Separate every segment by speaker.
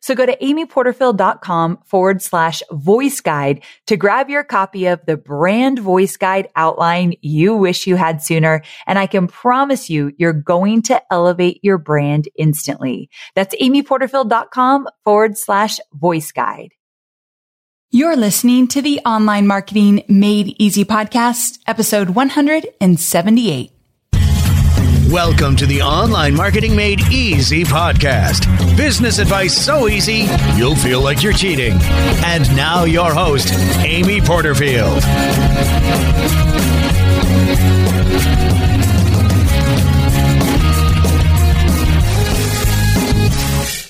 Speaker 1: So go to amyporterfield.com forward slash voice guide to grab your copy of the brand voice guide outline you wish you had sooner. And I can promise you, you're going to elevate your brand instantly. That's amyporterfield.com forward slash voice guide.
Speaker 2: You're listening to the Online Marketing Made Easy podcast, episode 178.
Speaker 3: Welcome to the Online Marketing Made Easy podcast. Business advice so easy, you'll feel like you're cheating. And now, your host, Amy Porterfield.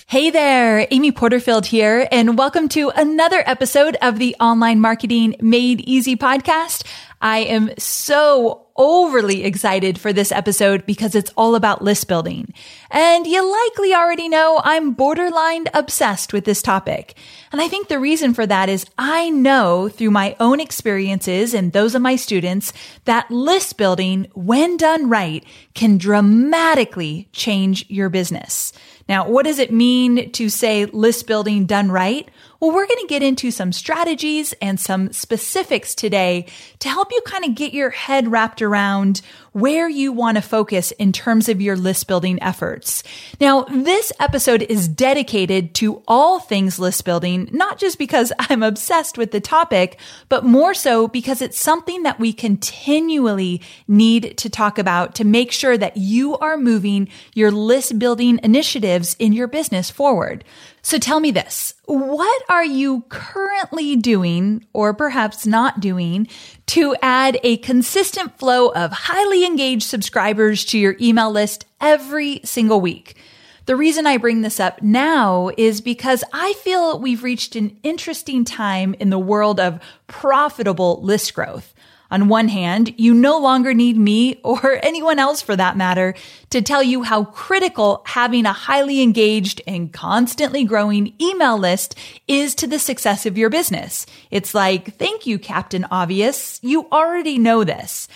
Speaker 2: Hey there, Amy Porterfield here, and welcome to another episode of the Online Marketing Made Easy podcast. I am so overly excited for this episode because it's all about list building. And you likely already know I'm borderline obsessed with this topic. And I think the reason for that is I know through my own experiences and those of my students that list building, when done right, can dramatically change your business. Now, what does it mean to say list building done right? Well, we're going to get into some strategies and some specifics today to help you kind of get your head wrapped around where you want to focus in terms of your list building efforts. Now, this episode is dedicated to all things list building, not just because I'm obsessed with the topic, but more so because it's something that we continually need to talk about to make sure that you are moving your list building initiatives in your business forward. So tell me this. What are you currently doing or perhaps not doing to add a consistent flow of highly engaged subscribers to your email list every single week? The reason I bring this up now is because I feel we've reached an interesting time in the world of profitable list growth. On one hand, you no longer need me or anyone else for that matter to tell you how critical having a highly engaged and constantly growing email list is to the success of your business. It's like, thank you, Captain Obvious. You already know this.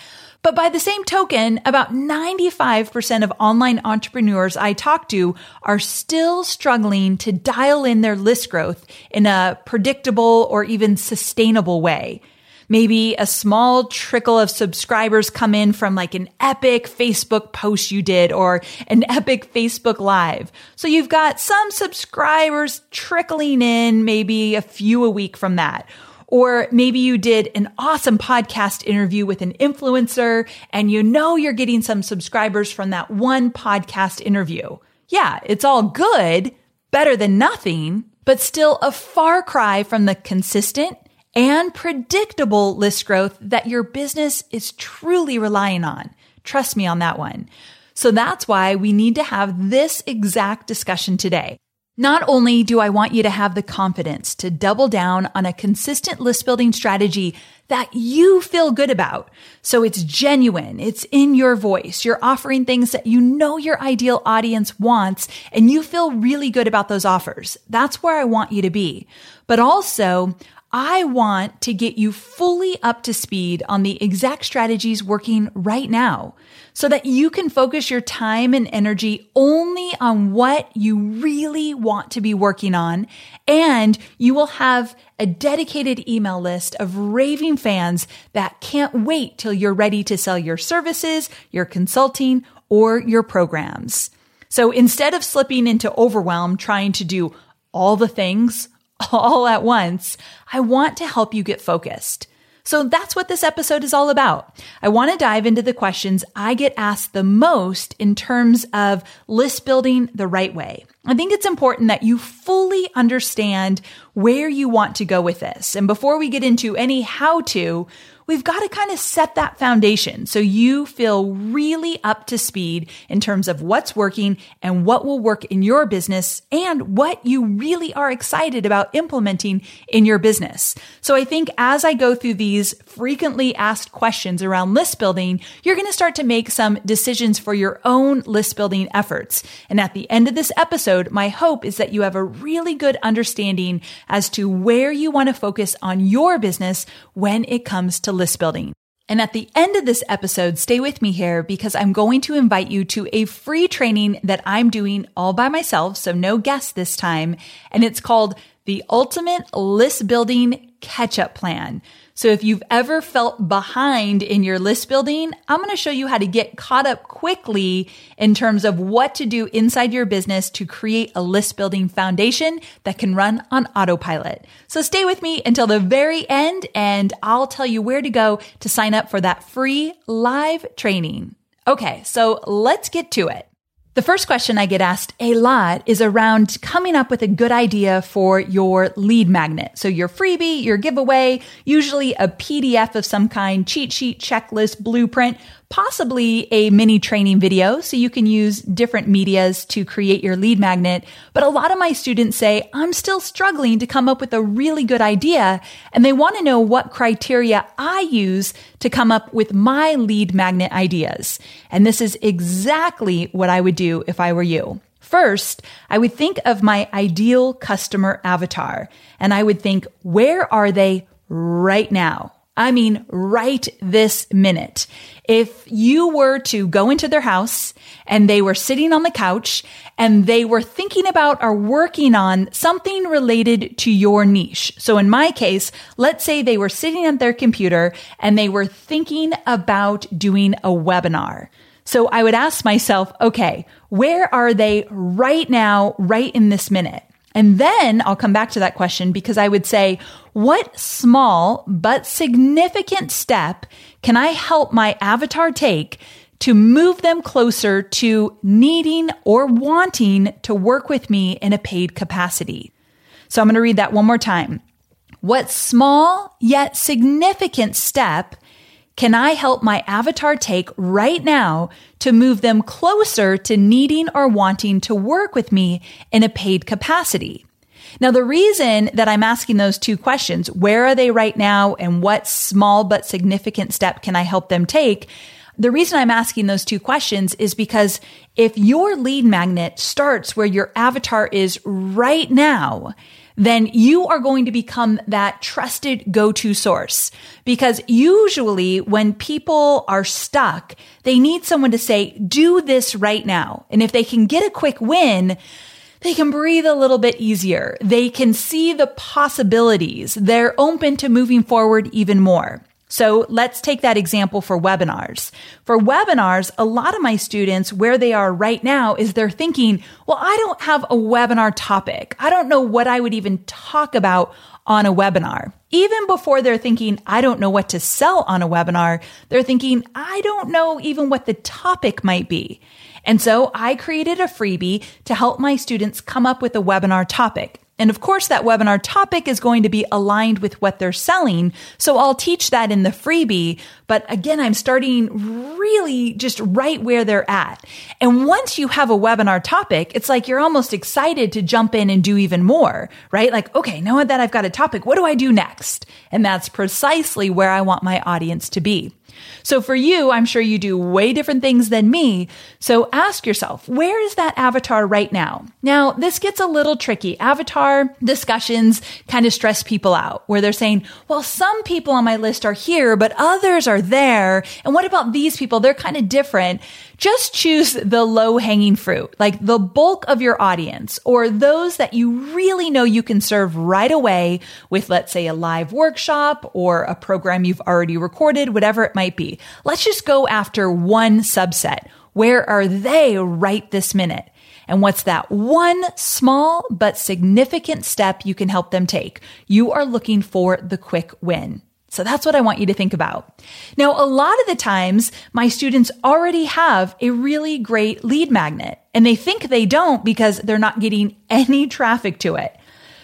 Speaker 2: But by the same token, about 95% of online entrepreneurs I talk to are still struggling to dial in their list growth in a predictable or even sustainable way maybe a small trickle of subscribers come in from like an epic Facebook post you did or an epic Facebook live. So you've got some subscribers trickling in, maybe a few a week from that. Or maybe you did an awesome podcast interview with an influencer and you know you're getting some subscribers from that one podcast interview. Yeah, it's all good, better than nothing, but still a far cry from the consistent and predictable list growth that your business is truly relying on. Trust me on that one. So that's why we need to have this exact discussion today. Not only do I want you to have the confidence to double down on a consistent list building strategy that you feel good about. So it's genuine. It's in your voice. You're offering things that you know your ideal audience wants and you feel really good about those offers. That's where I want you to be. But also, I want to get you fully up to speed on the exact strategies working right now so that you can focus your time and energy only on what you really want to be working on. And you will have a dedicated email list of raving fans that can't wait till you're ready to sell your services, your consulting, or your programs. So instead of slipping into overwhelm trying to do all the things all at once, I want to help you get focused. So that's what this episode is all about. I want to dive into the questions I get asked the most in terms of list building the right way. I think it's important that you fully understand where you want to go with this. And before we get into any how to, we've got to kind of set that foundation so you feel really up to speed in terms of what's working and what will work in your business and what you really are excited about implementing in your business. So I think as I go through these frequently asked questions around list building, you're going to start to make some decisions for your own list building efforts. And at the end of this episode, my hope is that you have a really good understanding as to where you want to focus on your business when it comes to list building. And at the end of this episode, stay with me here because I'm going to invite you to a free training that I'm doing all by myself. So no guests this time. And it's called the ultimate list building catch up plan. So if you've ever felt behind in your list building, I'm going to show you how to get caught up quickly in terms of what to do inside your business to create a list building foundation that can run on autopilot. So stay with me until the very end and I'll tell you where to go to sign up for that free live training. Okay, so let's get to it. The first question I get asked a lot is around coming up with a good idea for your lead magnet. So your freebie, your giveaway, usually a PDF of some kind, cheat sheet, checklist, blueprint, possibly a mini training video so you can use different medias to create your lead magnet. But a lot of my students say, I'm still struggling to come up with a really good idea. And they want to know what criteria I use to come up with my lead magnet ideas. And this is exactly what I would do if I were you. First, I would think of my ideal customer avatar and I would think, where are they right now? I mean, right this minute. If you were to go into their house and they were sitting on the couch and they were thinking about or working on something related to your niche. So in my case, let's say they were sitting at their computer and they were thinking about doing a webinar. So I would ask myself, okay, where are they right now, right in this minute? And then I'll come back to that question because I would say, what small but significant step can I help my avatar take to move them closer to needing or wanting to work with me in a paid capacity? So I'm going to read that one more time. What small yet significant step can I help my avatar take right now to move them closer to needing or wanting to work with me in a paid capacity? Now, the reason that I'm asking those two questions, where are they right now and what small but significant step can I help them take? The reason I'm asking those two questions is because if your lead magnet starts where your avatar is right now, then you are going to become that trusted go-to source. Because usually when people are stuck, they need someone to say, do this right now. And if they can get a quick win, they can breathe a little bit easier. They can see the possibilities. They're open to moving forward even more. So let's take that example for webinars. For webinars, a lot of my students, where they are right now is they're thinking, well, I don't have a webinar topic. I don't know what I would even talk about on a webinar. Even before they're thinking, I don't know what to sell on a webinar, they're thinking, I don't know even what the topic might be. And so I created a freebie to help my students come up with a webinar topic. And of course, that webinar topic is going to be aligned with what they're selling. So I'll teach that in the freebie. But again, I'm starting really just right where they're at. And once you have a webinar topic, it's like you're almost excited to jump in and do even more, right? Like, okay, now that I've got a topic, what do I do next? And that's precisely where I want my audience to be. So for you, I'm sure you do way different things than me. So ask yourself, where is that avatar right now? Now, this gets a little tricky. Avatar discussions kind of stress people out where they're saying, well, some people on my list are here, but others are there. And what about these people? They're kind of different. Just choose the low hanging fruit, like the bulk of your audience or those that you really know you can serve right away with, let's say, a live workshop or a program you've already recorded, whatever it might be. Let's just go after one subset. Where are they right this minute? And what's that one small but significant step you can help them take? You are looking for the quick win. So that's what I want you to think about. Now, a lot of the times my students already have a really great lead magnet and they think they don't because they're not getting any traffic to it.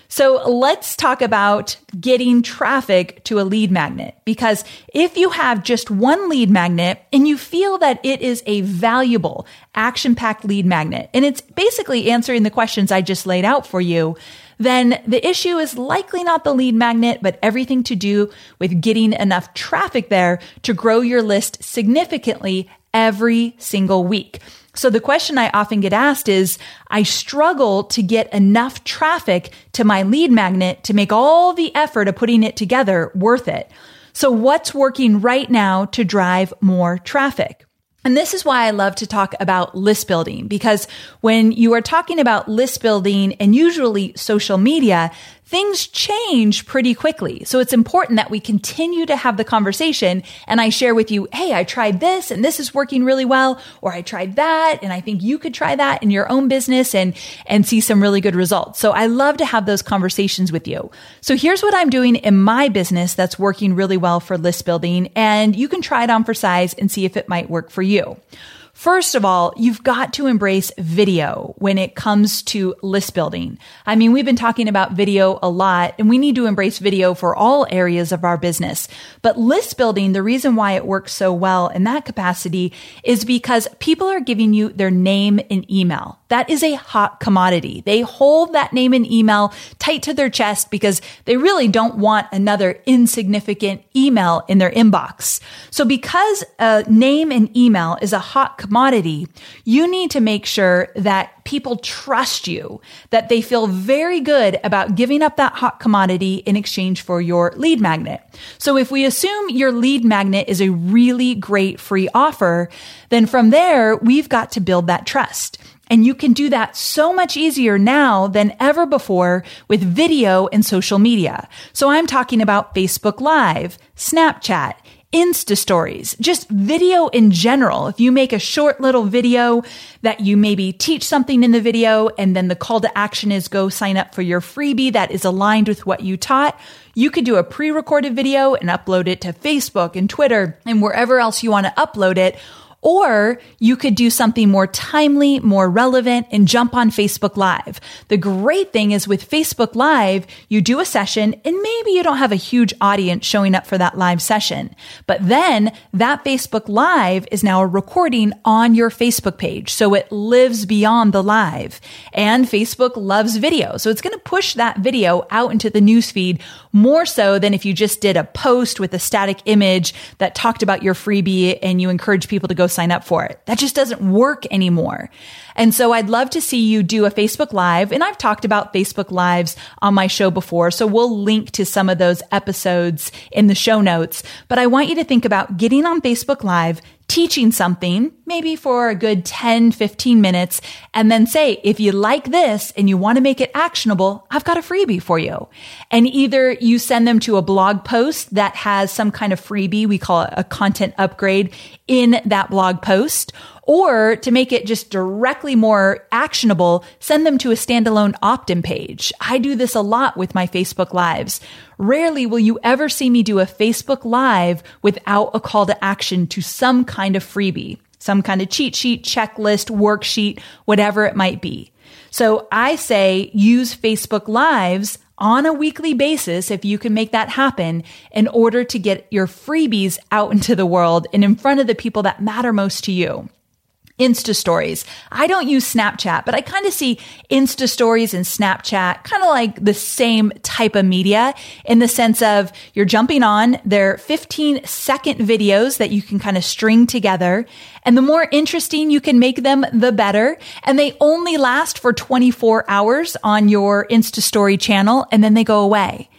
Speaker 2: So let's talk about getting traffic to a lead magnet. Because if you have just one lead magnet and you feel that it is a valuable action packed lead magnet, and it's basically answering the questions I just laid out for you, then the issue is likely not the lead magnet, but everything to do with getting enough traffic there to grow your list significantly every single week. So the question I often get asked is, I struggle to get enough traffic to my lead magnet to make all the effort of putting it together worth it. So what's working right now to drive more traffic? And this is why I love to talk about list building because when you are talking about list building and usually social media, things change pretty quickly. So it's important that we continue to have the conversation and I share with you, Hey, I tried this and this is working really well, or I tried that and I think you could try that in your own business and, and see some really good results. So I love to have those conversations with you. So here's what I'm doing in my business that's working really well for list building and you can try it on for size and see if it might work for you. First of all, you've got to embrace video when it comes to list building. I mean, we've been talking about video a lot and we need to embrace video for all areas of our business. But list building, the reason why it works so well in that capacity is because people are giving you their name and email. That is a hot commodity. They hold that name and email tight to their chest because they really don't want another insignificant email in their inbox. So because a name and email is a hot commodity, you need to make sure that people trust you, that they feel very good about giving up that hot commodity in exchange for your lead magnet. So if we assume your lead magnet is a really great free offer, then from there, we've got to build that trust. And you can do that so much easier now than ever before with video and social media. So I'm talking about Facebook Live, Snapchat, Insta stories, just video in general. If you make a short little video that you maybe teach something in the video and then the call to action is go sign up for your freebie that is aligned with what you taught, you could do a pre-recorded video and upload it to Facebook and Twitter and wherever else you want to upload it or you could do something more timely, more relevant and jump on Facebook Live. The great thing is with Facebook Live, you do a session and maybe you don't have a huge audience showing up for that live session. But then that Facebook Live is now a recording on your Facebook page. So it lives beyond the live. And Facebook loves video. So it's going to push that video out into the newsfeed more so than if you just did a post with a static image that talked about your freebie and you encourage people to go sign up for it. That just doesn't work anymore. And so I'd love to see you do a Facebook Live. And I've talked about Facebook Lives on my show before. So we'll link to some of those episodes in the show notes. But I want you to think about getting on Facebook Live, teaching something, maybe for a good 10, 15 minutes, and then say, if you like this and you want to make it actionable, I've got a freebie for you. And either you send them to a blog post that has some kind of freebie, we call it a content upgrade in that blog post, or to make it just directly more actionable, send them to a standalone opt-in page. I do this a lot with my Facebook lives. Rarely will you ever see me do a Facebook live without a call to action to some kind of freebie, some kind of cheat sheet, checklist, worksheet, whatever it might be. So I say use Facebook lives on a weekly basis, if you can make that happen in order to get your freebies out into the world and in front of the people that matter most to you. Insta stories. I don't use Snapchat, but I kind of see Insta stories and Snapchat kind of like the same type of media in the sense of you're jumping on, they're 15 second videos that you can kind of string together. And the more interesting you can make them, the better. And they only last for 24 hours on your Insta story channel and then they go away.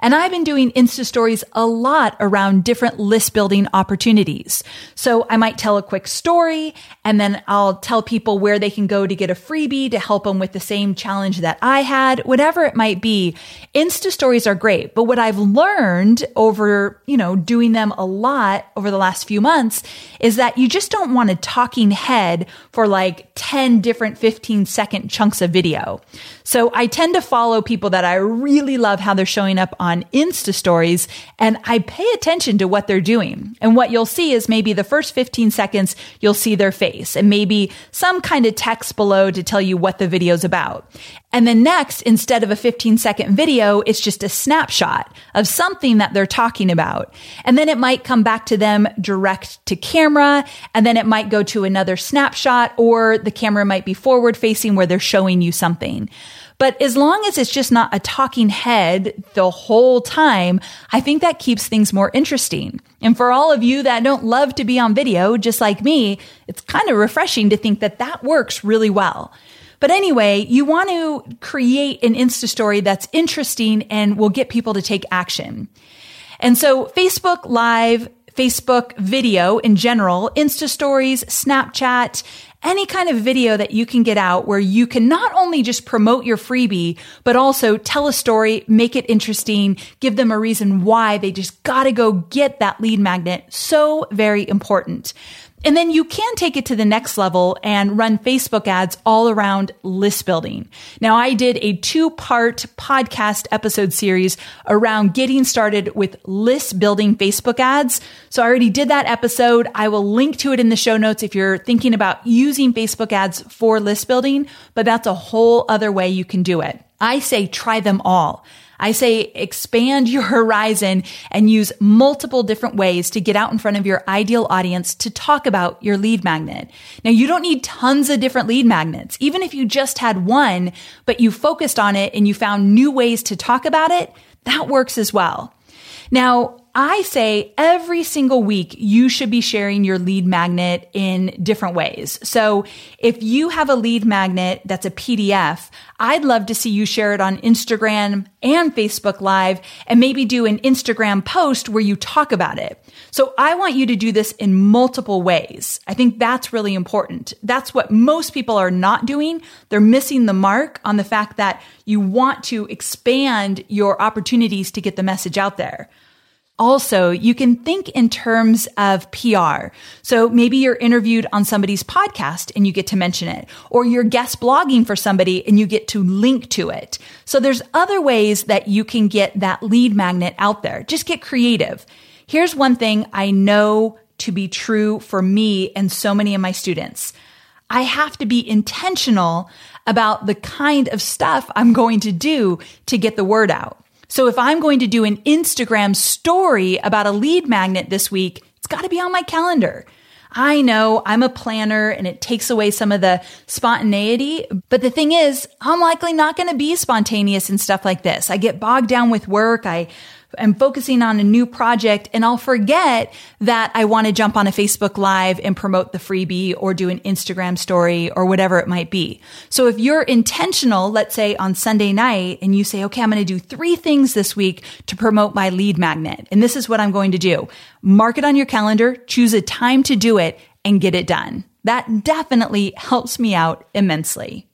Speaker 2: And I've been doing Insta stories a lot around different list building opportunities. So I might tell a quick story and then I'll tell people where they can go to get a freebie to help them with the same challenge that I had, whatever it might be. Insta stories are great. But what I've learned over, you know, doing them a lot over the last few months is that you just don't want a talking head for like 10 different 15 second chunks of video. So I tend to follow people that I really love how they're showing up on Insta stories and I pay attention to what they're doing. And what you'll see is maybe the first 15 seconds, you'll see their face and maybe some kind of text below to tell you what the video's about. And then next, instead of a 15 second video, it's just a snapshot of something that they're talking about. And then it might come back to them direct to camera. And then it might go to another snapshot or the camera might be forward facing where they're showing you something. But as long as it's just not a talking head the whole time, I think that keeps things more interesting. And for all of you that don't love to be on video, just like me, it's kind of refreshing to think that that works really well. But anyway, you want to create an Insta story that's interesting and will get people to take action. And so Facebook Live, Facebook video in general, Insta stories, Snapchat, any kind of video that you can get out where you can not only just promote your freebie, but also tell a story, make it interesting, give them a reason why they just gotta go get that lead magnet. So very important. And then you can take it to the next level and run Facebook ads all around list building. Now, I did a two part podcast episode series around getting started with list building Facebook ads. So I already did that episode. I will link to it in the show notes if you're thinking about using Facebook ads for list building, but that's a whole other way you can do it. I say try them all. I say expand your horizon and use multiple different ways to get out in front of your ideal audience to talk about your lead magnet. Now, you don't need tons of different lead magnets. Even if you just had one, but you focused on it and you found new ways to talk about it, that works as well. Now, I say every single week you should be sharing your lead magnet in different ways. So if you have a lead magnet that's a PDF, I'd love to see you share it on Instagram and Facebook Live and maybe do an Instagram post where you talk about it. So I want you to do this in multiple ways. I think that's really important. That's what most people are not doing. They're missing the mark on the fact that you want to expand your opportunities to get the message out there. Also, you can think in terms of PR. So maybe you're interviewed on somebody's podcast and you get to mention it, or you're guest blogging for somebody and you get to link to it. So there's other ways that you can get that lead magnet out there. Just get creative. Here's one thing I know to be true for me and so many of my students. I have to be intentional about the kind of stuff I'm going to do to get the word out. So if I'm going to do an Instagram story about a lead magnet this week, it's got to be on my calendar. I know I'm a planner and it takes away some of the spontaneity. But the thing is, I'm likely not going to be spontaneous and stuff like this. I get bogged down with work. I am focusing on a new project and I'll forget that I want to jump on a Facebook live and promote the freebie or do an Instagram story or whatever it might be. So if you're intentional, let's say on Sunday night and you say, okay, I'm going to do three things this week to promote my lead magnet. And this is what I'm going to do. Mark it on your calendar, choose a time to do it and get it done. That definitely helps me out immensely.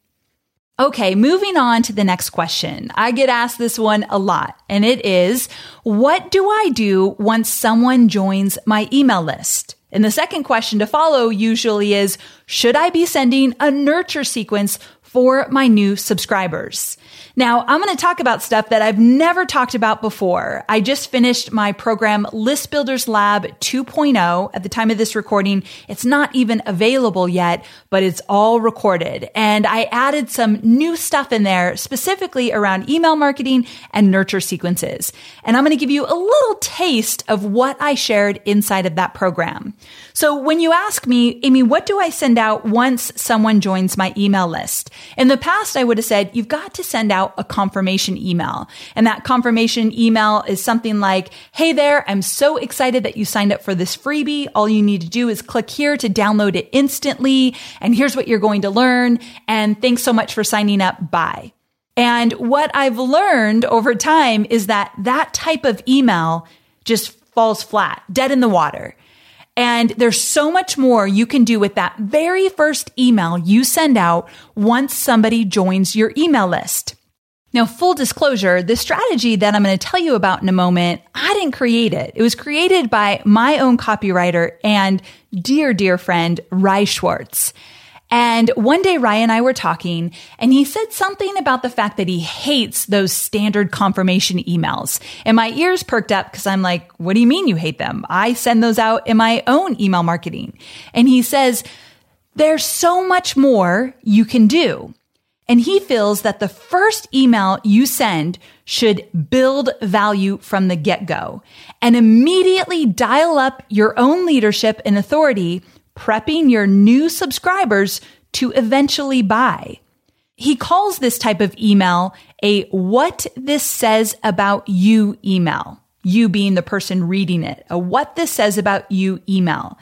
Speaker 2: Okay, moving on to the next question. I get asked this one a lot, and it is, what do I do once someone joins my email list? And the second question to follow usually is, should I be sending a nurture sequence for my new subscribers. Now, I'm going to talk about stuff that I've never talked about before. I just finished my program List Builders Lab 2.0 at the time of this recording. It's not even available yet, but it's all recorded. And I added some new stuff in there, specifically around email marketing and nurture sequences. And I'm going to give you a little taste of what I shared inside of that program. So when you ask me, Amy, what do I send out once someone joins my email list? In the past, I would have said, you've got to send out a confirmation email. And that confirmation email is something like, Hey there, I'm so excited that you signed up for this freebie. All you need to do is click here to download it instantly. And here's what you're going to learn. And thanks so much for signing up. Bye. And what I've learned over time is that that type of email just falls flat, dead in the water. And there's so much more you can do with that very first email you send out once somebody joins your email list. Now, full disclosure, the strategy that I'm going to tell you about in a moment, I didn't create it. It was created by my own copywriter and dear, dear friend, Ry Schwartz. And one day Ryan and I were talking and he said something about the fact that he hates those standard confirmation emails. And my ears perked up because I'm like, what do you mean you hate them? I send those out in my own email marketing. And he says, there's so much more you can do. And he feels that the first email you send should build value from the get go and immediately dial up your own leadership and authority, prepping your new subscribers to eventually buy. He calls this type of email a what this says about you email. You being the person reading it, a what this says about you email.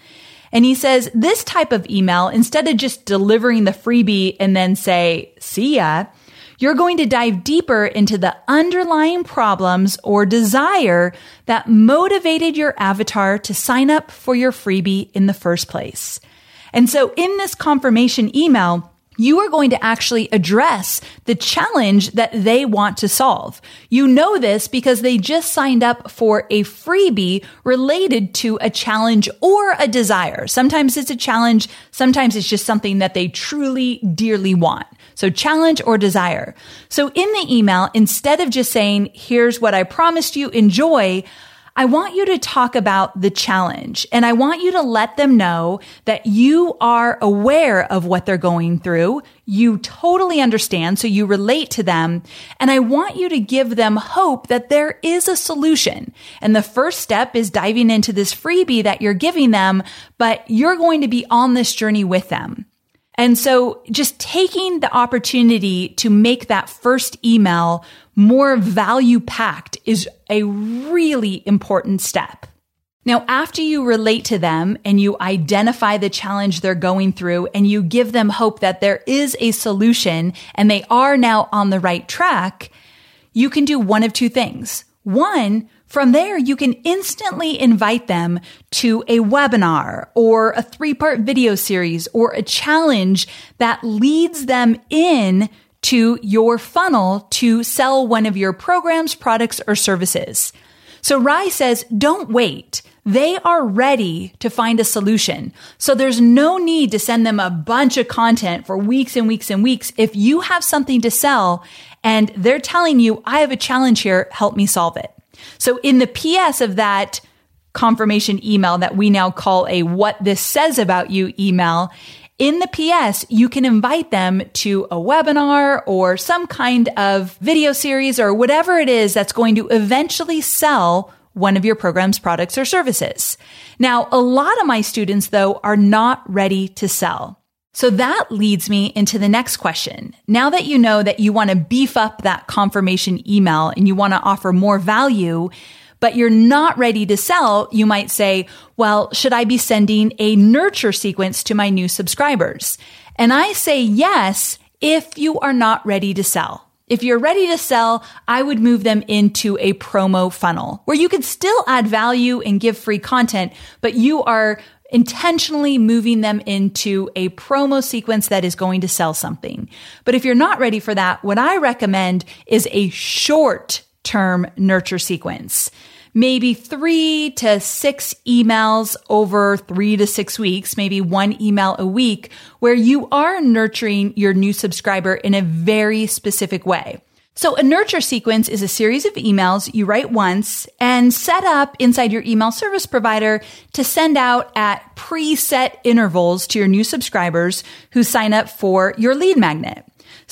Speaker 2: And he says this type of email, instead of just delivering the freebie and then say, see ya, you're going to dive deeper into the underlying problems or desire that motivated your avatar to sign up for your freebie in the first place. And so in this confirmation email, you are going to actually address the challenge that they want to solve. You know this because they just signed up for a freebie related to a challenge or a desire. Sometimes it's a challenge. Sometimes it's just something that they truly dearly want. So challenge or desire. So in the email, instead of just saying, here's what I promised you, enjoy, I want you to talk about the challenge and I want you to let them know that you are aware of what they're going through. You totally understand. So you relate to them. And I want you to give them hope that there is a solution. And the first step is diving into this freebie that you're giving them, but you're going to be on this journey with them. And so just taking the opportunity to make that first email more value packed is a really important step. Now, after you relate to them and you identify the challenge they're going through and you give them hope that there is a solution and they are now on the right track, you can do one of two things. One, from there, you can instantly invite them to a webinar or a three part video series or a challenge that leads them in to your funnel to sell one of your programs, products, or services. So Ry says, don't wait. They are ready to find a solution. So there's no need to send them a bunch of content for weeks and weeks and weeks. If you have something to sell and they're telling you, I have a challenge here, help me solve it. So in the PS of that confirmation email that we now call a what this says about you email, in the PS, you can invite them to a webinar or some kind of video series or whatever it is that's going to eventually sell one of your program's products or services. Now, a lot of my students though are not ready to sell. So that leads me into the next question. Now that you know that you want to beef up that confirmation email and you want to offer more value, but you're not ready to sell, you might say, well, should I be sending a nurture sequence to my new subscribers? And I say yes, if you are not ready to sell. If you're ready to sell, I would move them into a promo funnel where you could still add value and give free content, but you are intentionally moving them into a promo sequence that is going to sell something. But if you're not ready for that, what I recommend is a short term nurture sequence. Maybe three to six emails over three to six weeks, maybe one email a week where you are nurturing your new subscriber in a very specific way. So a nurture sequence is a series of emails you write once and set up inside your email service provider to send out at preset intervals to your new subscribers who sign up for your lead magnet.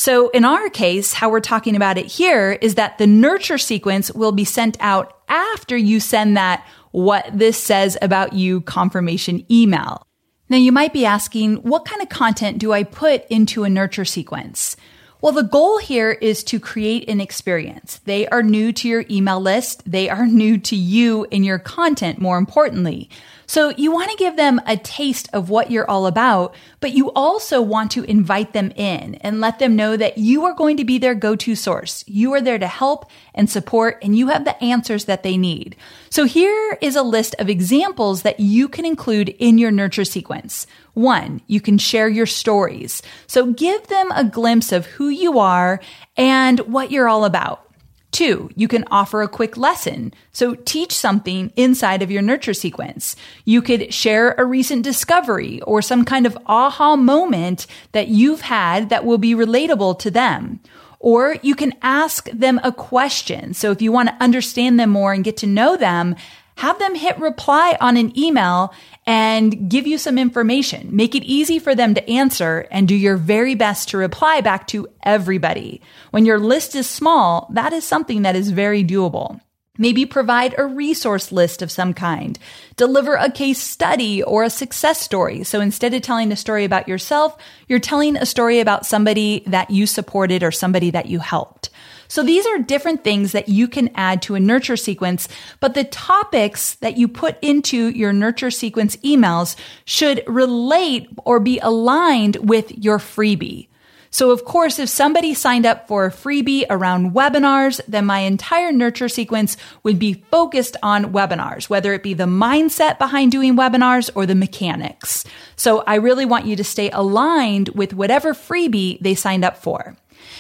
Speaker 2: So in our case, how we're talking about it here is that the nurture sequence will be sent out after you send that what this says about you confirmation email. Now you might be asking, what kind of content do I put into a nurture sequence? Well, the goal here is to create an experience. They are new to your email list. They are new to you and your content, more importantly. So you want to give them a taste of what you're all about, but you also want to invite them in and let them know that you are going to be their go-to source. You are there to help and support and you have the answers that they need. So here is a list of examples that you can include in your nurture sequence. One, you can share your stories. So give them a glimpse of who you are and what you're all about. Two, you can offer a quick lesson. So teach something inside of your nurture sequence. You could share a recent discovery or some kind of aha moment that you've had that will be relatable to them. Or you can ask them a question. So if you want to understand them more and get to know them, have them hit reply on an email and give you some information. Make it easy for them to answer and do your very best to reply back to everybody. When your list is small, that is something that is very doable. Maybe provide a resource list of some kind. Deliver a case study or a success story. So instead of telling a story about yourself, you're telling a story about somebody that you supported or somebody that you helped. So these are different things that you can add to a nurture sequence, but the topics that you put into your nurture sequence emails should relate or be aligned with your freebie. So of course, if somebody signed up for a freebie around webinars, then my entire nurture sequence would be focused on webinars, whether it be the mindset behind doing webinars or the mechanics. So I really want you to stay aligned with whatever freebie they signed up for.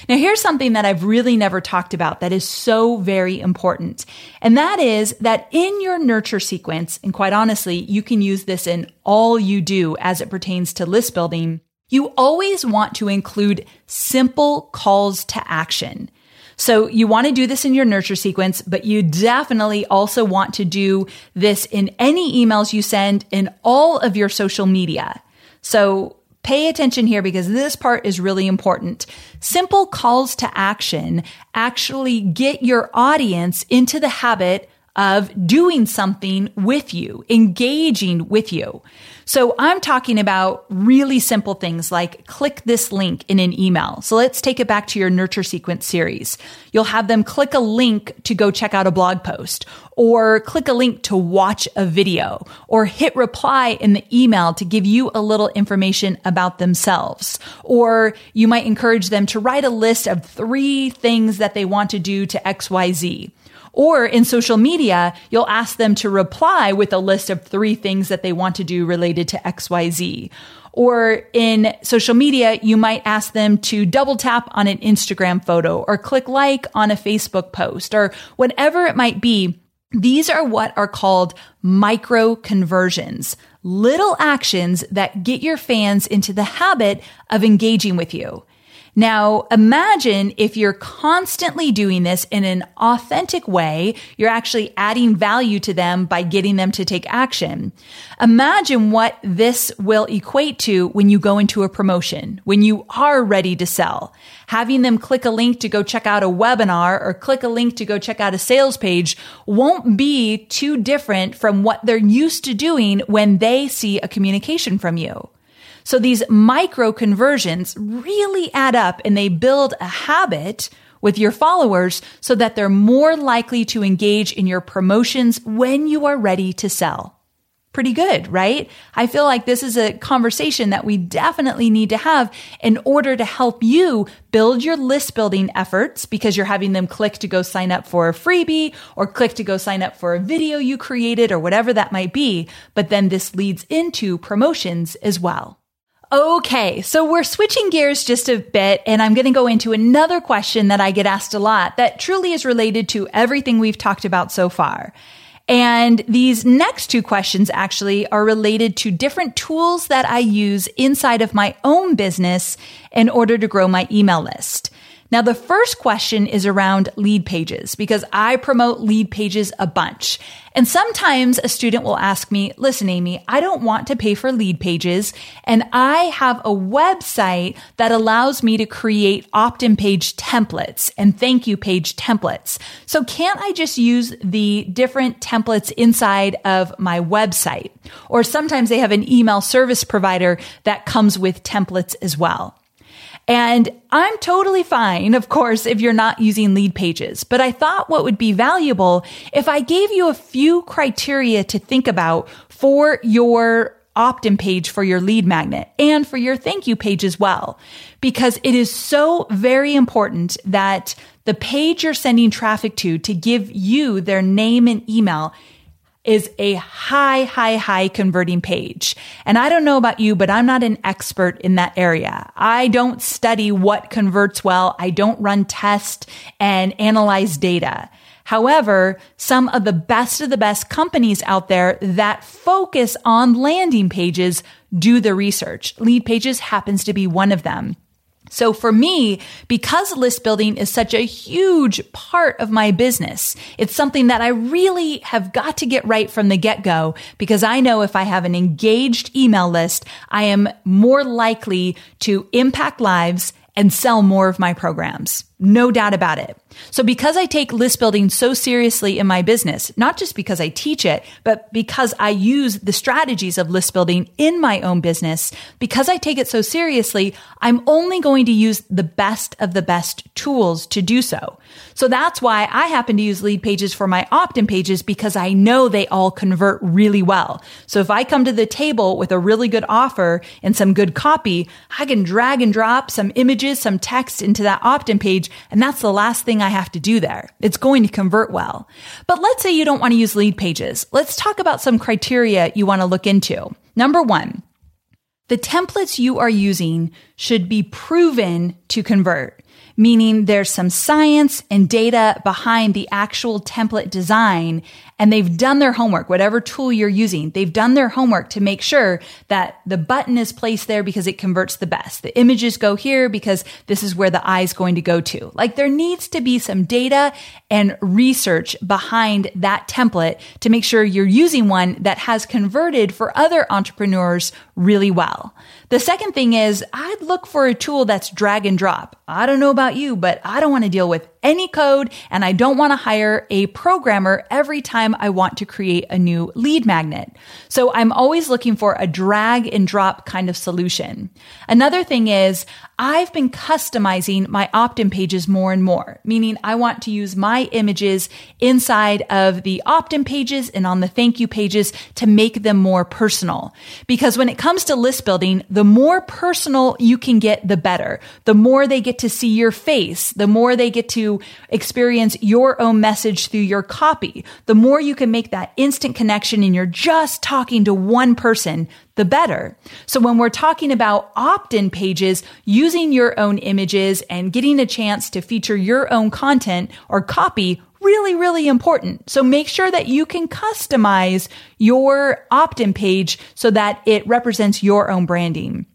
Speaker 2: Now, here's something that I've really never talked about that is so very important. And that is that in your nurture sequence, and quite honestly, you can use this in all you do as it pertains to list building. You always want to include simple calls to action. So you want to do this in your nurture sequence, but you definitely also want to do this in any emails you send in all of your social media. So Pay attention here because this part is really important. Simple calls to action actually get your audience into the habit of doing something with you, engaging with you. So I'm talking about really simple things like click this link in an email. So let's take it back to your nurture sequence series. You'll have them click a link to go check out a blog post or click a link to watch a video or hit reply in the email to give you a little information about themselves. Or you might encourage them to write a list of three things that they want to do to XYZ. Or in social media, you'll ask them to reply with a list of three things that they want to do related to XYZ. Or in social media, you might ask them to double tap on an Instagram photo or click like on a Facebook post or whatever it might be. These are what are called micro conversions, little actions that get your fans into the habit of engaging with you. Now, imagine if you're constantly doing this in an authentic way, you're actually adding value to them by getting them to take action. Imagine what this will equate to when you go into a promotion, when you are ready to sell. Having them click a link to go check out a webinar or click a link to go check out a sales page won't be too different from what they're used to doing when they see a communication from you. So these micro conversions really add up and they build a habit with your followers so that they're more likely to engage in your promotions when you are ready to sell. Pretty good, right? I feel like this is a conversation that we definitely need to have in order to help you build your list building efforts because you're having them click to go sign up for a freebie or click to go sign up for a video you created or whatever that might be. But then this leads into promotions as well. Okay, so we're switching gears just a bit, and I'm going to go into another question that I get asked a lot that truly is related to everything we've talked about so far. And these next two questions actually are related to different tools that I use inside of my own business in order to grow my email list. Now, the first question is around Leadpages because I promote Leadpages a bunch. And sometimes a student will ask me, listen, Amy, I don't want to pay for Leadpages. And I have a website that allows me to create opt-in page templates and thank you page templates. So can't I just use the different templates inside of my website? Or sometimes they have an email service provider that comes with templates as well. And I'm totally fine, of course, if you're not using Leadpages, but I thought what would be valuable if I gave you a few criteria to think about for your opt-in page for your lead magnet and for your thank you page as well. Because it is so very important that the page you're sending traffic to to give you their name and email is a high, high, high converting page. And I don't know about you, but I'm not an expert in that area. I don't study what converts well. I don't run tests and analyze data. However, some of the best of the best companies out there that focus on landing pages do the research. Leadpages happens to be one of them. So for me, because list building is such a huge part of my business, it's something that I really have got to get right from the get go because I know if I have an engaged email list, I am more likely to impact lives and sell more of my programs. No doubt about it. So because I take list building so seriously in my business, not just because I teach it, but because I use the strategies of list building in my own business, because I take it so seriously, I'm only going to use the best of the best tools to do so. So that's why I happen to use Leadpages for my opt-in pages because I know they all convert really well. So if I come to the table with a really good offer and some good copy, I can drag and drop some images, some text into that opt-in page. And that's the last thing I have to do there. It's going to convert well. But let's say you don't want to use Leadpages. Let's talk about some criteria you want to look into. Number one, the templates you are using should be proven to convert meaning there's some science and data behind the actual template design and they've done their homework, whatever tool you're using, they've done their homework to make sure that the button is placed there because it converts the best. The images go here because this is where the eye is going to go to. Like there needs to be some data and research behind that template to make sure you're using one that has converted for other entrepreneurs really well. The second thing is I'd look for a tool that's drag and drop. I don't know about you, but I don't want to deal with any code and I don't want to hire a programmer every time I want to create a new lead magnet. So I'm always looking for a drag and drop kind of solution. Another thing is I've been customizing my opt-in pages more and more, meaning I want to use my images inside of the opt-in pages and on the thank you pages to make them more personal. Because when it comes to list building, the more personal you can get, the better. The more they get to see your face, the more they get to experience your own message through your copy, the more you can make that instant connection and you're just talking to one person, the better. So when we're talking about opt-in pages, using your own images and getting a chance to feature your own content or copy really, really important. So make sure that you can customize your opt-in page so that it represents your own branding.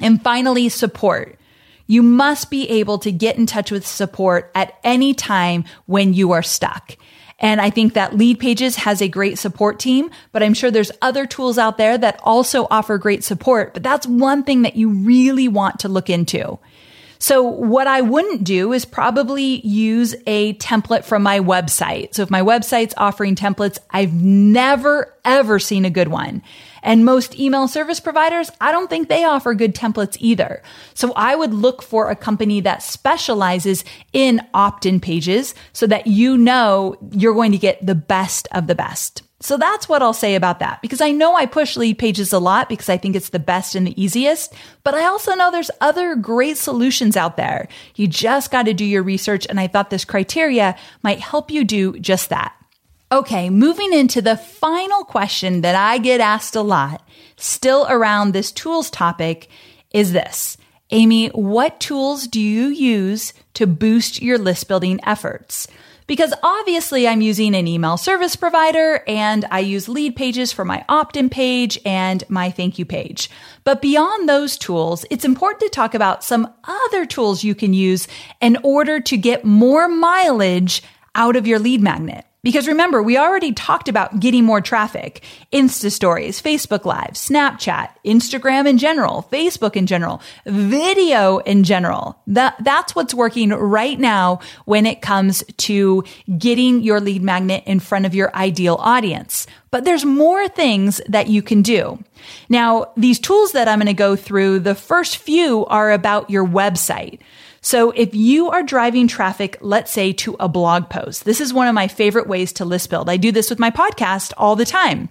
Speaker 2: And finally, support. You must be able to get in touch with support at any time when you are stuck. And I think that Leadpages has a great support team, but I'm sure there's other tools out there that also offer great support. But that's one thing that you really want to look into. So what I wouldn't do is probably use a template from my website. So if my website's offering templates, I've never ever seen a good one. And most email service providers, I don't think they offer good templates either. So I would look for a company that specializes in opt-in pages so that you know you're going to get the best of the best. So that's what I'll say about that because I know I push Leadpages a lot because I think it's the best and the easiest, but I also know there's other great solutions out there. You just got to do your research. And I thought this criteria might help you do just that. Okay, moving into the final question that I get asked a lot, still around this tools topic, is this. Amy, what tools do you use to boost your list building efforts? Because obviously I'm using an email service provider and I use Leadpages for my opt-in page and my thank you page. But beyond those tools, it's important to talk about some other tools you can use in order to get more mileage out of your lead magnet. Because remember, we already talked about getting more traffic. Insta stories, Facebook Live, Snapchat, Instagram in general, Facebook in general, video in general. That, that's what's working right now when it comes to getting your lead magnet in front of your ideal audience. But there's more things that you can do. Now, these tools that I'm going to go through, the first few are about your website. So if you are driving traffic, let's say to a blog post, this is one of my favorite ways to list build. I do this with my podcast all the time.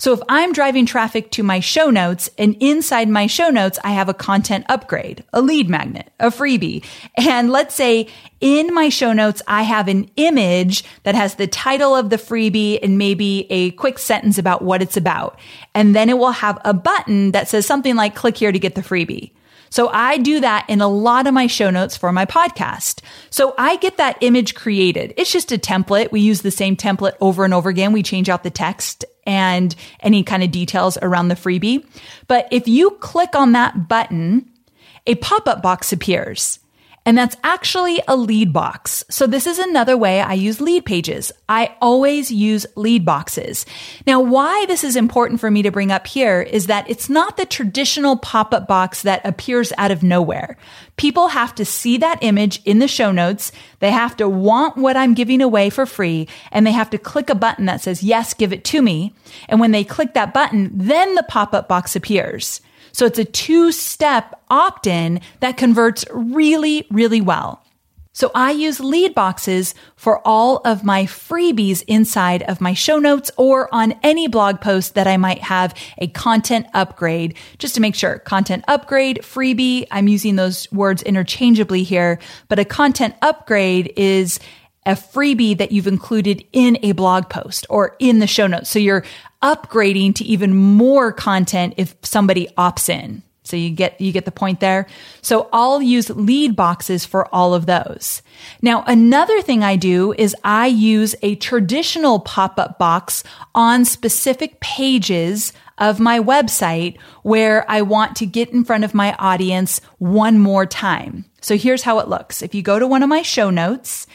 Speaker 2: So if I'm driving traffic to my show notes and inside my show notes, I have a content upgrade, a lead magnet, a freebie. And let's say in my show notes, I have an image that has the title of the freebie and maybe a quick sentence about what it's about. And then it will have a button that says something like click here to get the freebie. So I do that in a lot of my show notes for my podcast. So I get that image created. It's just a template. We use the same template over and over again. We change out the text and any kind of details around the freebie. But if you click on that button, a pop-up box appears. And that's actually a lead box. So this is another way I use Leadpages. I always use lead boxes. Now, why this is important for me to bring up here is that it's not the traditional pop-up box that appears out of nowhere. People have to see that image in the show notes. They have to want what I'm giving away for free and they have to click a button that says, yes, give it to me. And when they click that button, then the pop-up box appears. So it's a two step opt in that converts really, really well. So I use lead boxes for all of my freebies inside of my show notes or on any blog post that I might have a content upgrade just to make sure content upgrade, freebie. I'm using those words interchangeably here, but a content upgrade is a freebie that you've included in a blog post or in the show notes. So you're upgrading to even more content if somebody opts in. So you get, you get the point there. So I'll use lead boxes for all of those. Now, another thing I do is I use a traditional pop-up box on specific pages of my website where I want to get in front of my audience one more time. So here's how it looks. If you go to one of my show notes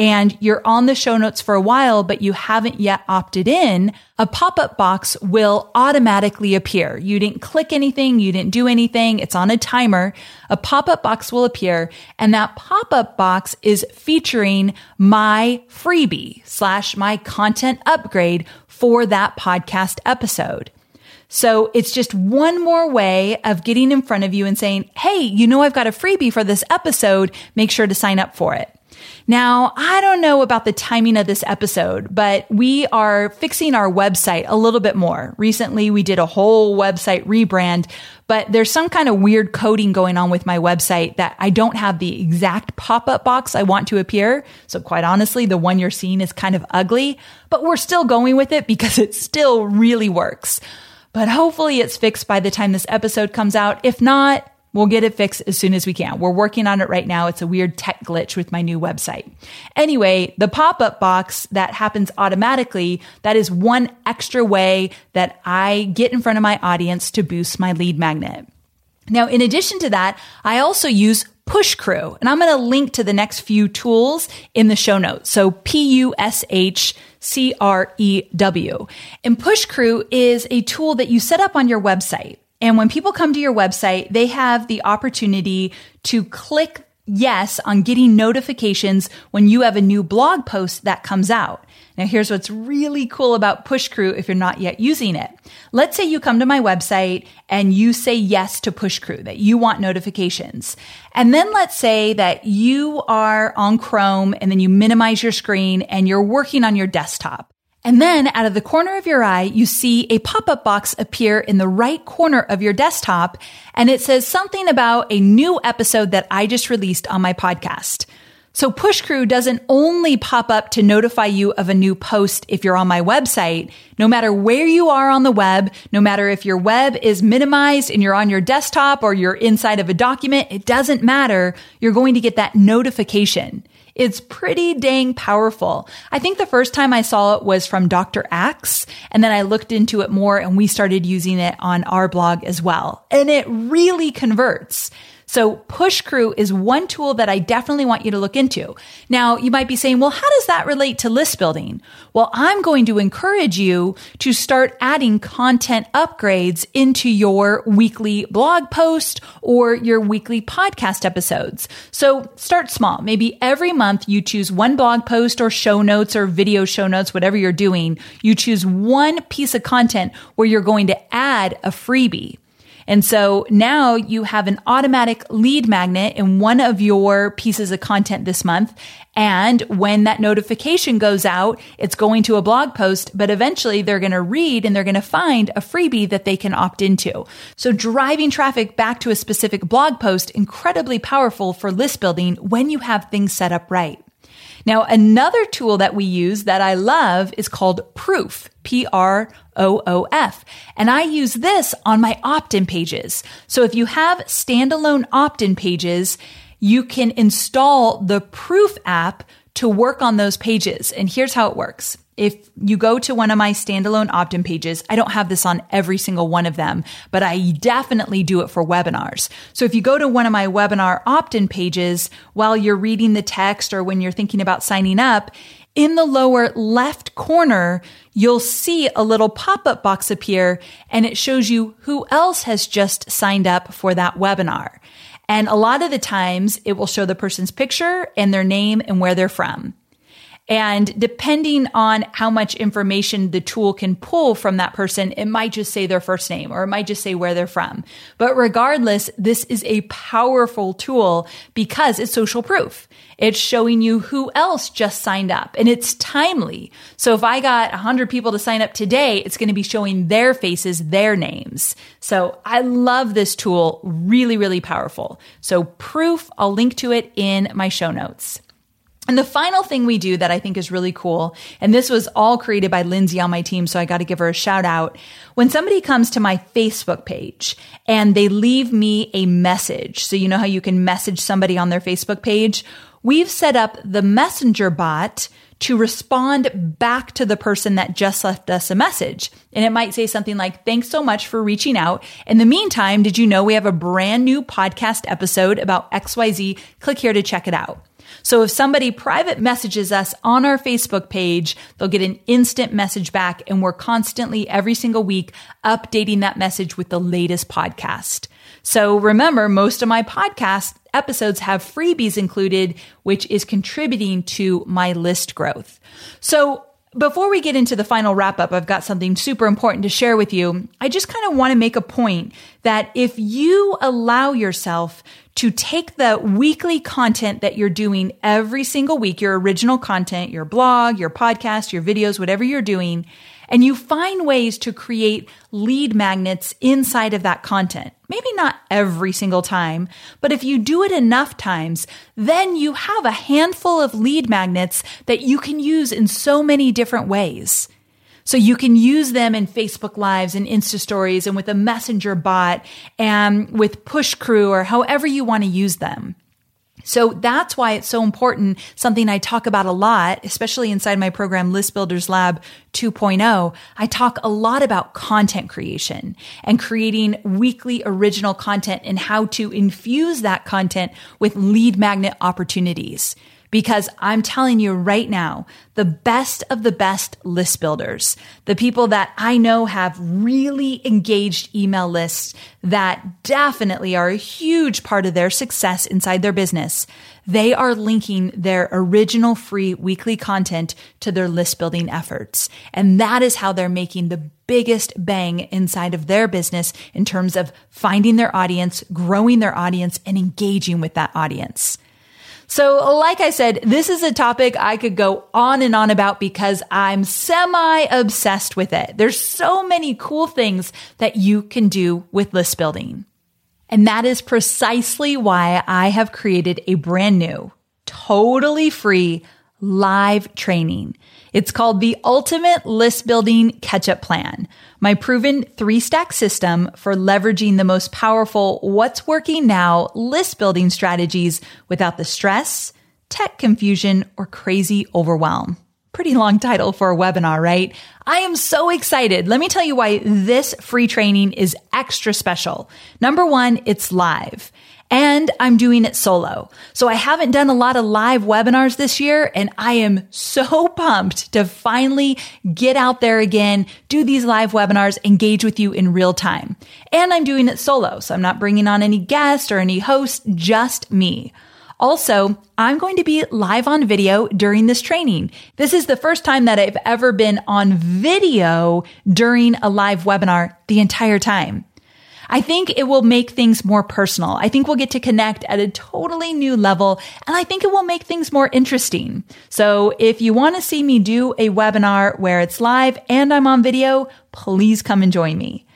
Speaker 2: and you're on the show notes for a while, but you haven't yet opted in, a pop-up box will automatically appear. You didn't click anything. You didn't do anything. It's on a timer. A pop-up box will appear and that pop-up box is featuring my freebie slash my content upgrade for that podcast episode. So it's just one more way of getting in front of you and saying, Hey, you know, I've got a freebie for this episode. Make sure to sign up for it. Now, I don't know about the timing of this episode, but we are fixing our website a little bit more. Recently, we did a whole website rebrand, but there's some kind of weird coding going on with my website that I don't have the exact pop-up box I want to appear. So quite honestly, the one you're seeing is kind of ugly, but we're still going with it because it still really works. But hopefully it's fixed by the time this episode comes out. If not, We'll get it fixed as soon as we can. We're working on it right now. It's a weird tech glitch with my new website. Anyway, the pop-up box that happens automatically, that is one extra way that I get in front of my audience to boost my lead magnet. Now, in addition to that, I also use PushCrew, and I'm going to link to the next few tools in the show notes. So P U S H C R E W. And PushCrew is a tool that you set up on your website. And when people come to your website, they have the opportunity to click yes on getting notifications when you have a new blog post that comes out. Now, here's what's really cool about PushCrew if you're not yet using it. Let's say you come to my website and you say yes to PushCrew, that you want notifications. And then let's say that you are on Chrome and then you minimize your screen and you're working on your desktop. And then out of the corner of your eye, you see a pop-up box appear in the right corner of your desktop. And it says something about a new episode that I just released on my podcast. So PushCrew doesn't only pop up to notify you of a new post if you're on my website. No matter where you are on the web, no matter if your web is minimized and you're on your desktop or you're inside of a document, it doesn't matter. You're going to get that notification. It's pretty dang powerful. I think the first time I saw it was from Dr. Axe, and then I looked into it more and we started using it on our blog as well. And it really converts. So PushCrew is one tool that I definitely want you to look into. Now, you might be saying, well, how does that relate to list building? Well, I'm going to encourage you to start adding content upgrades into your weekly blog post or your weekly podcast episodes. So start small. Maybe every month you choose one blog post or show notes or video show notes, whatever you're doing. You choose one piece of content where you're going to add a freebie. And so now you have an automatic lead magnet in one of your pieces of content this month. And when that notification goes out, it's going to a blog post, but eventually they're going to read and they're going to find a freebie that they can opt into. So driving traffic back to a specific blog post, incredibly powerful for list building when you have things set up right. Now, another tool that we use that I love is called Proof, P-R-O-O-F. And I use this on my opt-in pages. So if you have standalone opt-in pages, you can install the Proof app to work on those pages. And here's how it works if you go to one of my standalone opt-in pages, I don't have this on every single one of them, but I definitely do it for webinars. So if you go to one of my webinar opt-in pages while you're reading the text or when you're thinking about signing up, in the lower left corner, you'll see a little pop-up box appear and it shows you who else has just signed up for that webinar. And a lot of the times it will show the person's picture and their name and where they're from. And depending on how much information the tool can pull from that person, it might just say their first name or it might just say where they're from. But regardless, this is a powerful tool because it's social proof. It's showing you who else just signed up and it's timely. So if I got 100 people to sign up today, it's going to be showing their faces, their names. So I love this tool. Really, really powerful. So proof, I'll link to it in my show notes. And the final thing we do that I think is really cool, and this was all created by Lindsay on my team, so I got to give her a shout out. When somebody comes to my Facebook page and they leave me a message, so you know how you can message somebody on their Facebook page, we've set up the messenger bot to respond back to the person that just left us a message. And it might say something like, thanks so much for reaching out. In the meantime, did you know we have a brand new podcast episode about XYZ? Click here to check it out. So if somebody private messages us on our Facebook page, they'll get an instant message back and we're constantly every single week updating that message with the latest podcast. So remember, most of my podcast episodes have freebies included, which is contributing to my list growth. So before we get into the final wrap up, I've got something super important to share with you. I just kind of want to make a point that if you allow yourself to take the weekly content that you're doing every single week, your original content, your blog, your podcast, your videos, whatever you're doing, and you find ways to create lead magnets inside of that content. Maybe not every single time, but if you do it enough times, then you have a handful of lead magnets that you can use in so many different ways. So you can use them in Facebook Lives and Insta Stories and with a messenger bot and with PushCrew or however you want to use them. So that's why it's so important. Something I talk about a lot, especially inside my program, List Builders Lab 2.0. I talk a lot about content creation and creating weekly original content and how to infuse that content with lead magnet opportunities because I'm telling you right now, the best of the best list builders, the people that I know have really engaged email lists that definitely are a huge part of their success inside their business. They are linking their original free weekly content to their list building efforts. And that is how they're making the biggest bang inside of their business in terms of finding their audience, growing their audience, and engaging with that audience. So, like I said, this is a topic I could go on and on about because I'm semi obsessed with it. There's so many cool things that you can do with list building. And that is precisely why I have created a brand new, totally free live training. It's called the Ultimate List Building Catch Up Plan, my proven three stack system for leveraging the most powerful what's working now list building strategies without the stress, tech confusion, or crazy overwhelm. Pretty long title for a webinar, right? I am so excited. Let me tell you why this free training is extra special. Number one, it's live and I'm doing it solo. So I haven't done a lot of live webinars this year and I am so pumped to finally get out there again, do these live webinars, engage with you in real time. And I'm doing it solo. So I'm not bringing on any guest or any host, just me. Also, I'm going to be live on video during this training. This is the first time that I've ever been on video during a live webinar the entire time. I think it will make things more personal. I think we'll get to connect at a totally new level. And I think it will make things more interesting. So if you want to see me do a webinar where it's live and I'm on video, please come and join me.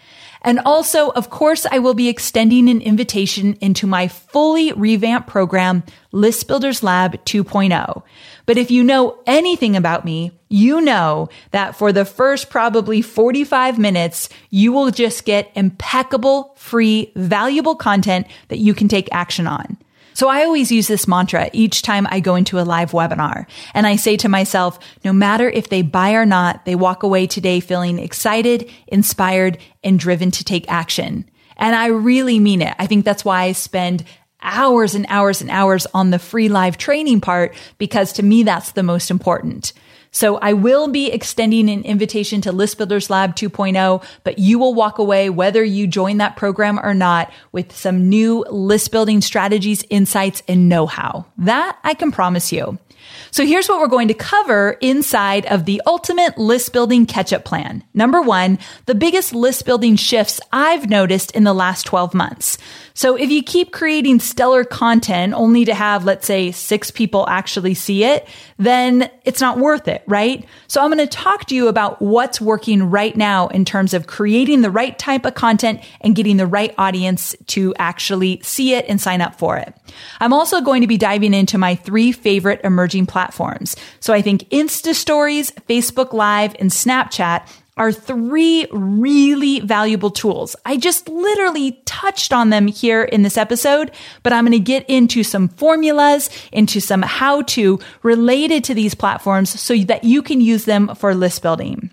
Speaker 2: And also, of course, I will be extending an invitation into my fully revamped program, List Builders Lab 2.0. But if you know anything about me, you know that for the first probably 45 minutes, you will just get impeccable, free, valuable content that you can take action on. So I always use this mantra each time I go into a live webinar. And I say to myself, no matter if they buy or not, they walk away today feeling excited, inspired, and driven to take action. And I really mean it. I think that's why I spend hours and hours and hours on the free live training part because to me, that's the most important. So I will be extending an invitation to List Builders Lab 2.0, but you will walk away whether you join that program or not with some new list building strategies, insights, and know-how. That I can promise you. So here's what we're going to cover inside of the ultimate list building catch up plan. Number one, the biggest list building shifts I've noticed in the last 12 months. So if you keep creating stellar content only to have, let's say, six people actually see it, then it's not worth it, right? So I'm going to talk to you about what's working right now in terms of creating the right type of content and getting the right audience to actually see it and sign up for it. I'm also going to be diving into my three favorite emerging platforms. So I think Insta stories, Facebook live and Snapchat are three really valuable tools. I just literally touched on them here in this episode, but I'm going to get into some formulas, into some how to related to these platforms so that you can use them for list building.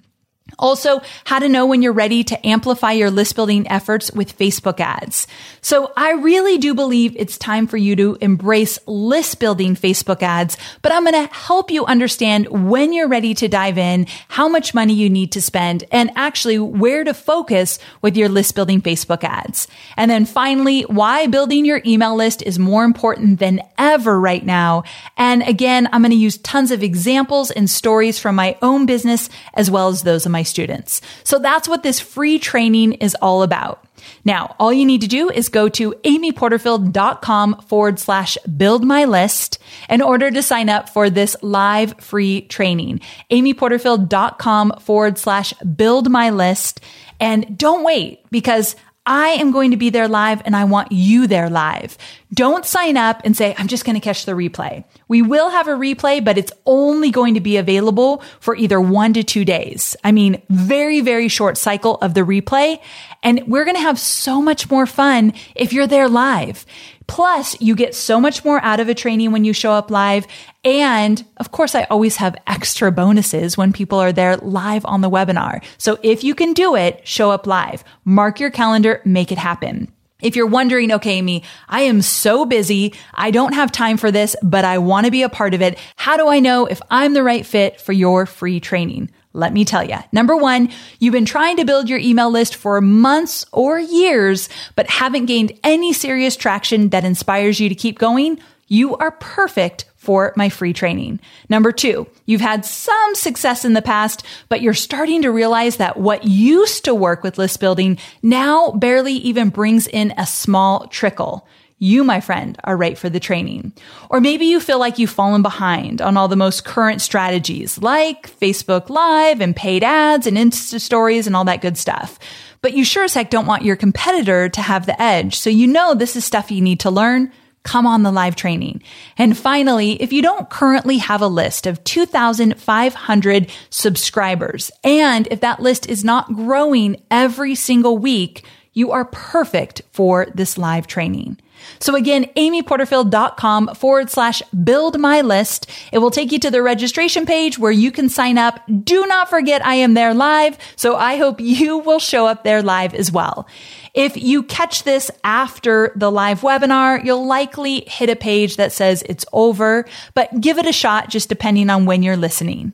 Speaker 2: Also, how to know when you're ready to amplify your list building efforts with Facebook ads. So I really do believe it's time for you to embrace list building Facebook ads, but I'm going to help you understand when you're ready to dive in, how much money you need to spend, and actually where to focus with your list building Facebook ads. And then finally, why building your email list is more important than ever right now. And again, I'm going to use tons of examples and stories from my own business as well as those of my students. So that's what this free training is all about. Now, all you need to do is go to amyporterfield.com forward slash build my list in order to sign up for this live free training. amyporterfield.com forward slash build my list. And don't wait because I am going to be there live and I want you there live. Don't sign up and say, I'm just going to catch the replay. We will have a replay, but it's only going to be available for either one to two days. I mean, very, very short cycle of the replay. And we're going to have so much more fun if you're there live. Plus, you get so much more out of a training when you show up live. And of course, I always have extra bonuses when people are there live on the webinar. So if you can do it, show up live, mark your calendar, make it happen. If you're wondering, okay, Amy, I am so busy. I don't have time for this, but I want to be a part of it. How do I know if I'm the right fit for your free training? Let me tell you. Number one, you've been trying to build your email list for months or years, but haven't gained any serious traction that inspires you to keep going. You are perfect for my free training. Number two, you've had some success in the past, but you're starting to realize that what used to work with list building now barely even brings in a small trickle you, my friend, are right for the training. Or maybe you feel like you've fallen behind on all the most current strategies like Facebook Live and paid ads and Insta stories and all that good stuff. But you sure as heck don't want your competitor to have the edge. So you know this is stuff you need to learn. Come on the live training. And finally, if you don't currently have a list of 2,500 subscribers, and if that list is not growing every single week, you are perfect for this live training. So again, amyporterfield.com forward slash build my list. It will take you to the registration page where you can sign up. Do not forget I am there live. So I hope you will show up there live as well. If you catch this after the live webinar, you'll likely hit a page that says it's over, but give it a shot just depending on when you're listening.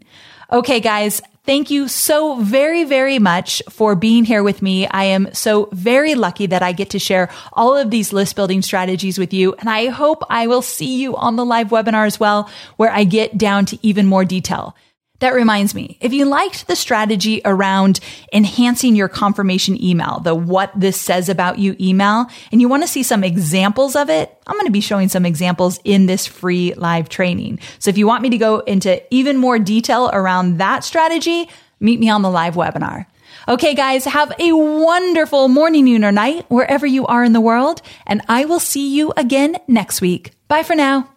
Speaker 2: Okay, guys, Thank you so very, very much for being here with me. I am so very lucky that I get to share all of these list building strategies with you. And I hope I will see you on the live webinar as well, where I get down to even more detail. That reminds me, if you liked the strategy around enhancing your confirmation email, the what this says about you email, and you want to see some examples of it, I'm going to be showing some examples in this free live training. So if you want me to go into even more detail around that strategy, meet me on the live webinar. Okay, guys, have a wonderful morning, noon, or night wherever you are in the world, and I will see you again next week. Bye for now.